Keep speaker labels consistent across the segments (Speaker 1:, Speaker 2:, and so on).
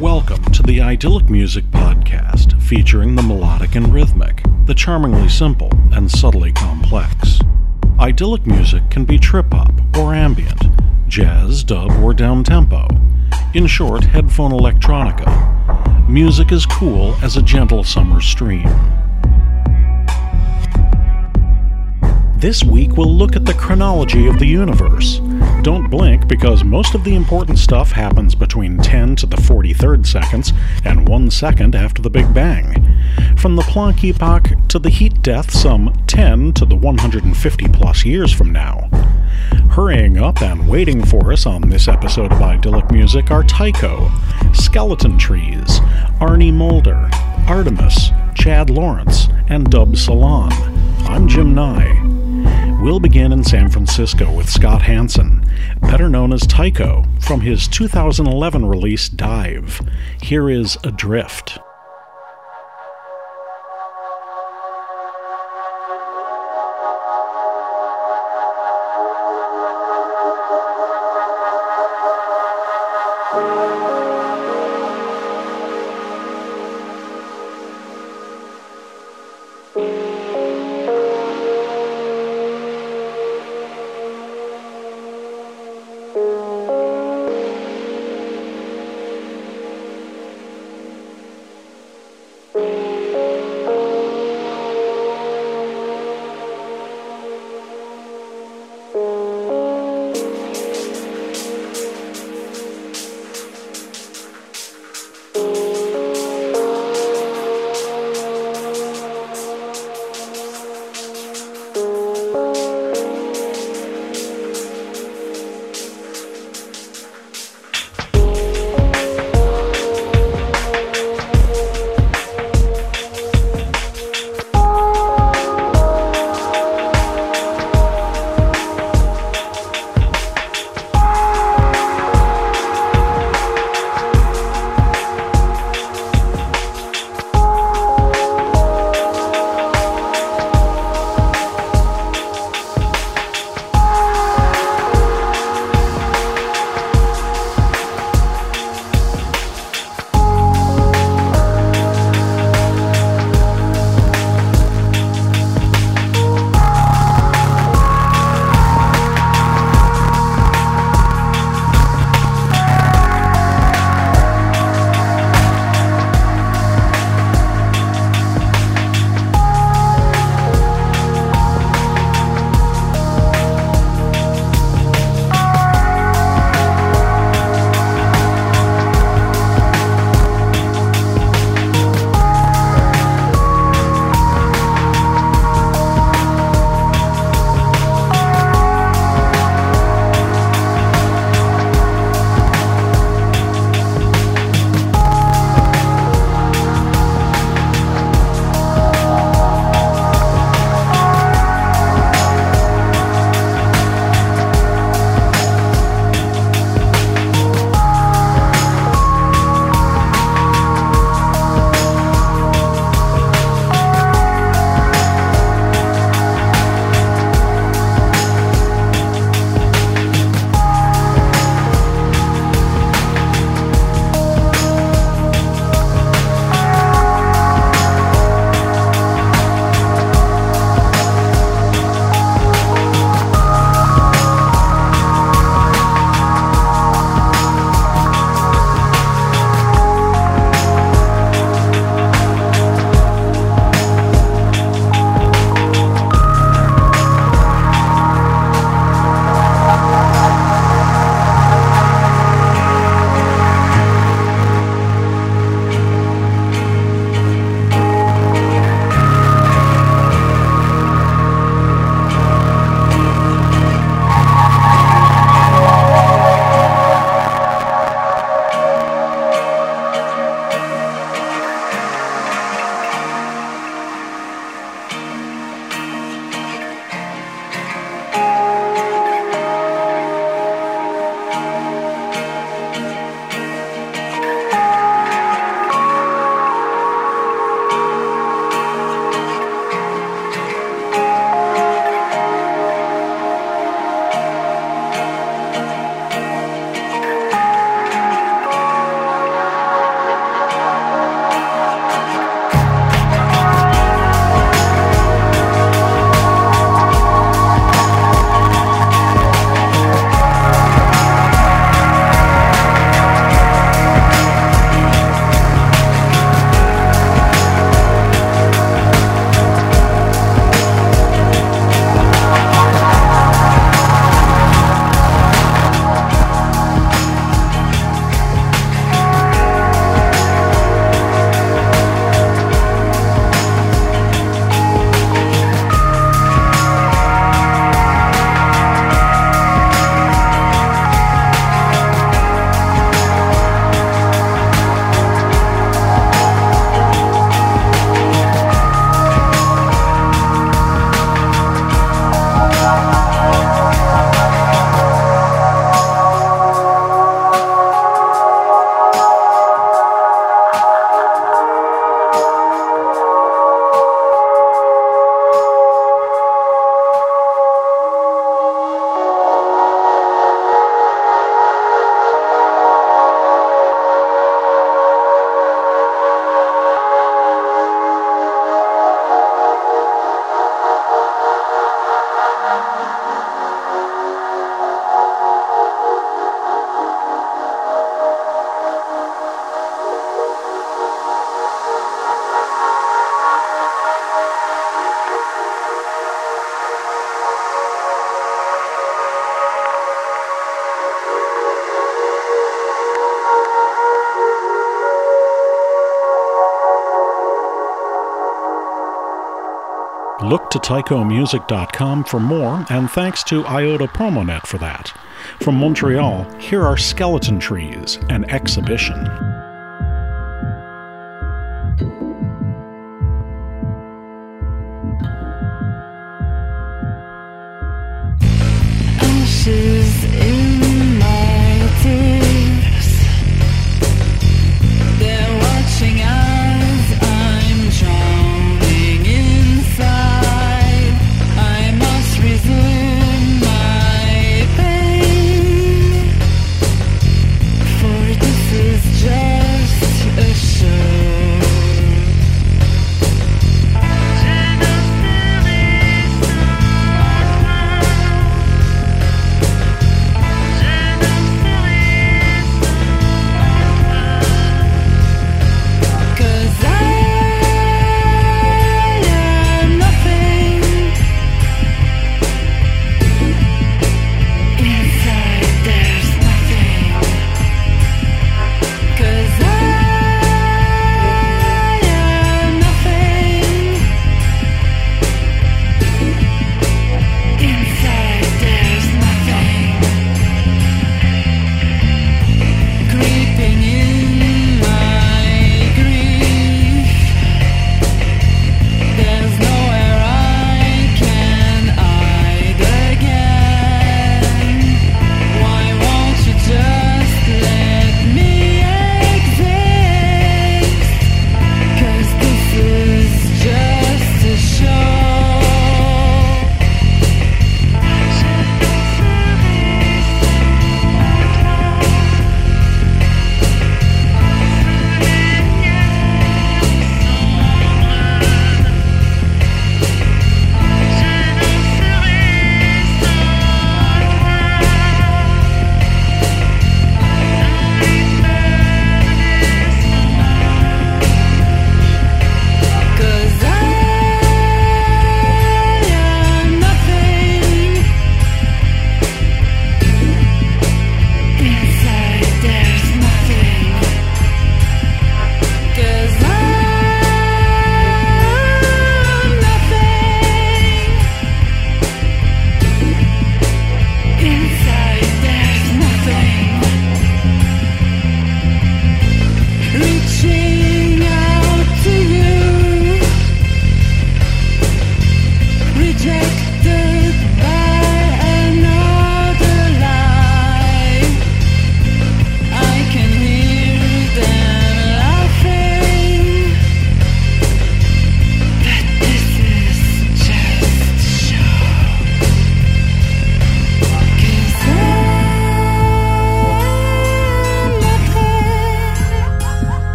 Speaker 1: Welcome to the Idyllic Music Podcast, featuring the melodic and rhythmic, the charmingly simple and subtly complex. Idyllic music can be trip hop or ambient, jazz, dub, or down tempo. In short, headphone electronica. Music is cool as a gentle summer stream. This week we'll look at the chronology of the universe. Don't blink because most of the important stuff happens between 10 to the 43rd seconds and 1 second after the Big Bang. From the Planck epoch to the heat death some 10 to the 150 plus years from now. Hurrying up and waiting for us on this episode of Idyllic Music are Tycho, Skeleton Trees, Arnie Mulder, Artemis, Chad Lawrence, and Dub Salon. I'm Jim Nye. We'll begin in San Francisco with Scott Hanson, better known as Tycho, from his 2011 release Dive. Here is Adrift.
Speaker 2: Look to tychomusic.com for more, and thanks to IOTA Promonet for that. From Montreal, here are Skeleton Trees, an exhibition.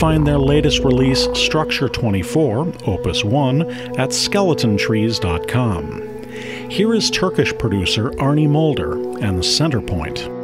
Speaker 2: Find their latest release, Structure 24, Opus 1, at skeletontrees.com. Here is Turkish producer Arnie Mulder and Centerpoint.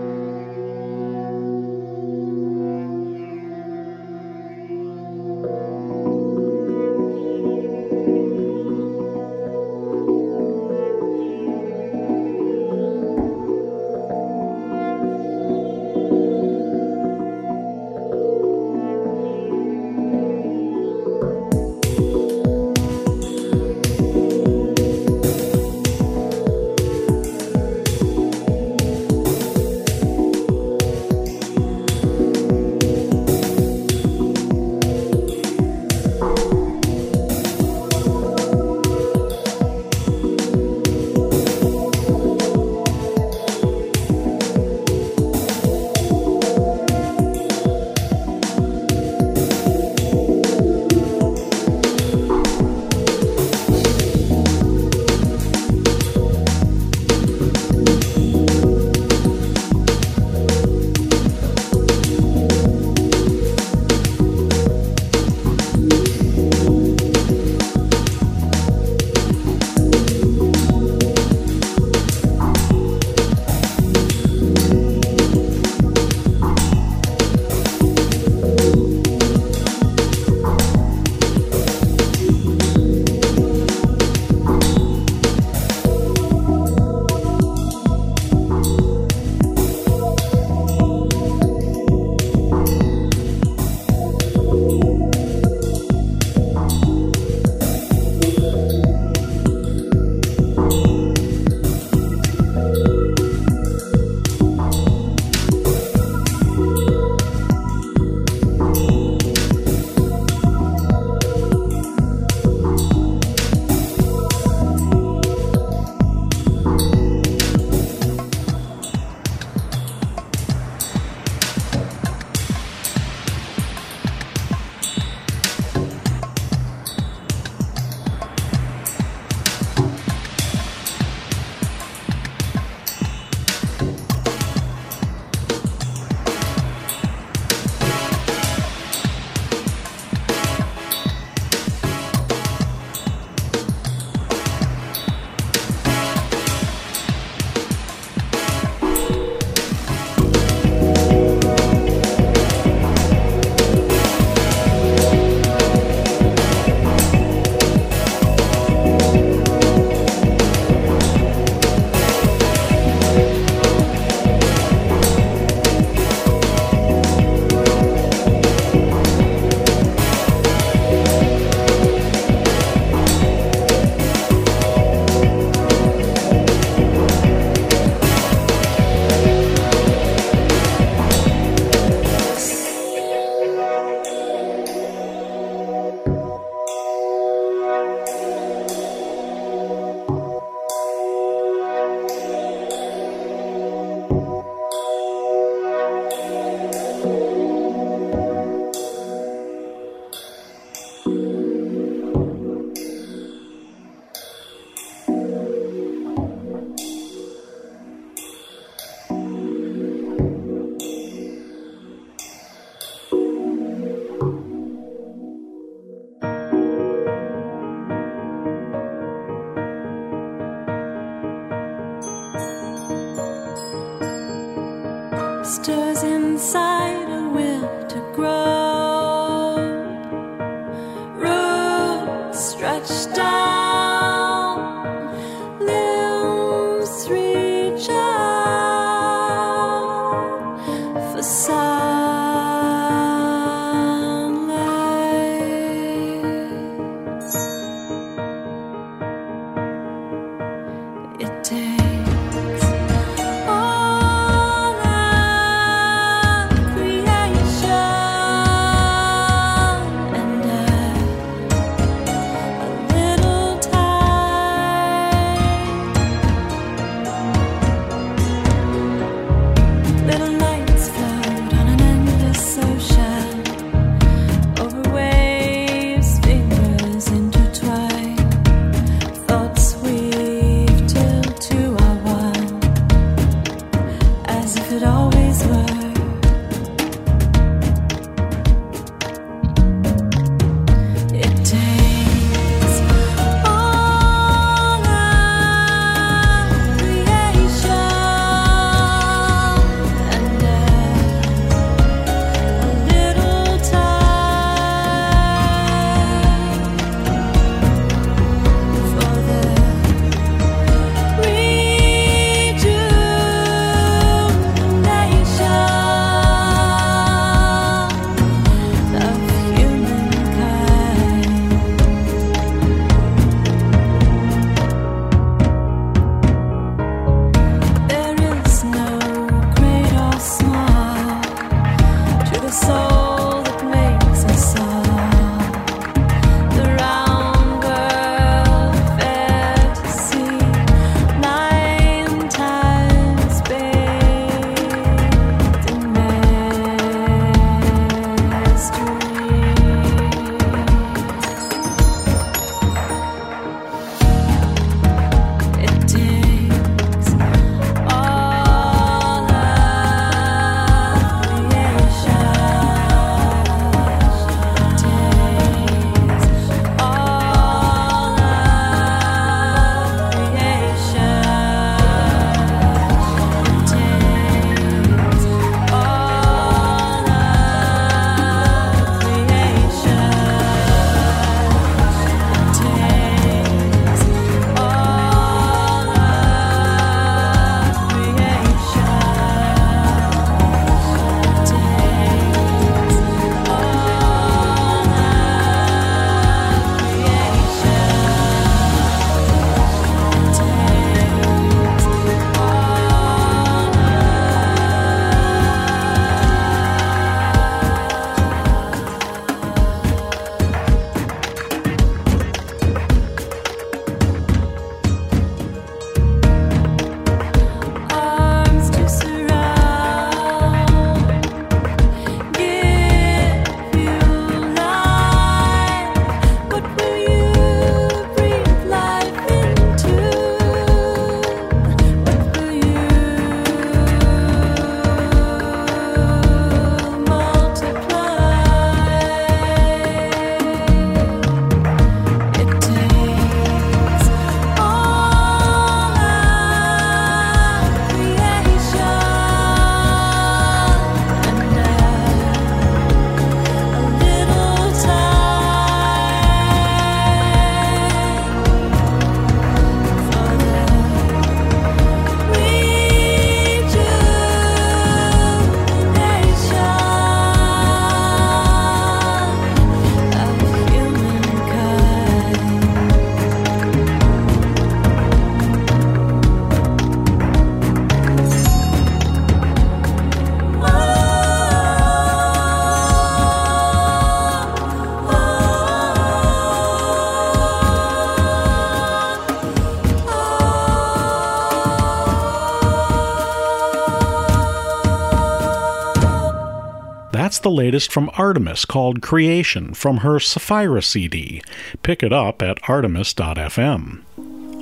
Speaker 3: the
Speaker 1: latest from Artemis called Creation from her Sapphira CD. Pick it up at artemis.fm.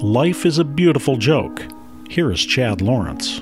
Speaker 1: Life is a beautiful joke. Here is Chad Lawrence.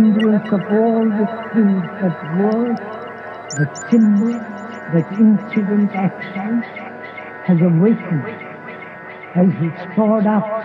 Speaker 4: Remembrance of all the things that were, the symbol, that incident action, has awakened, has stored up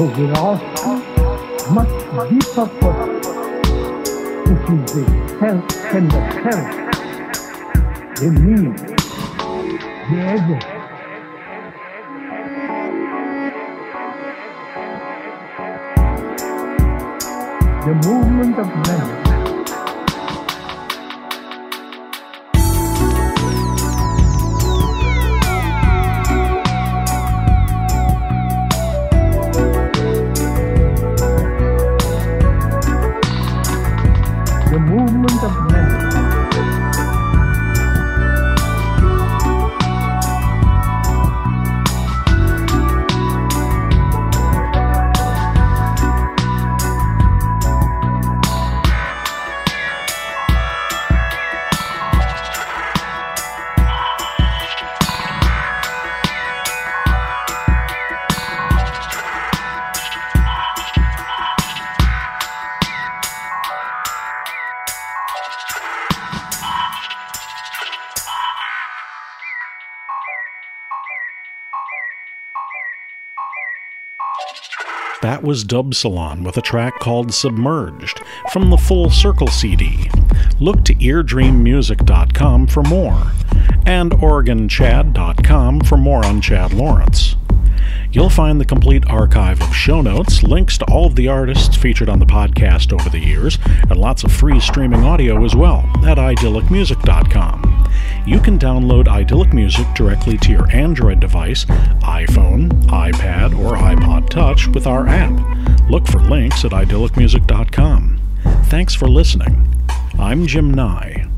Speaker 4: to grasp much deeper purpose, which is the self and the self, the me, the ego. The movement of memory.
Speaker 1: That was Dub Salon with a track called Submerged from the Full Circle CD. Look to eardreammusic.com for more, and OregonChad.com for more on Chad Lawrence. You'll find the complete archive of show notes, links to all of the artists featured on the podcast over the years, and lots of free streaming audio as well at idyllicmusic.com. You can download Idyllic Music directly to your Android device, iPhone, iPad, or iPod Touch with our app. Look for links at idyllicmusic.com. Thanks for listening. I'm Jim Nye.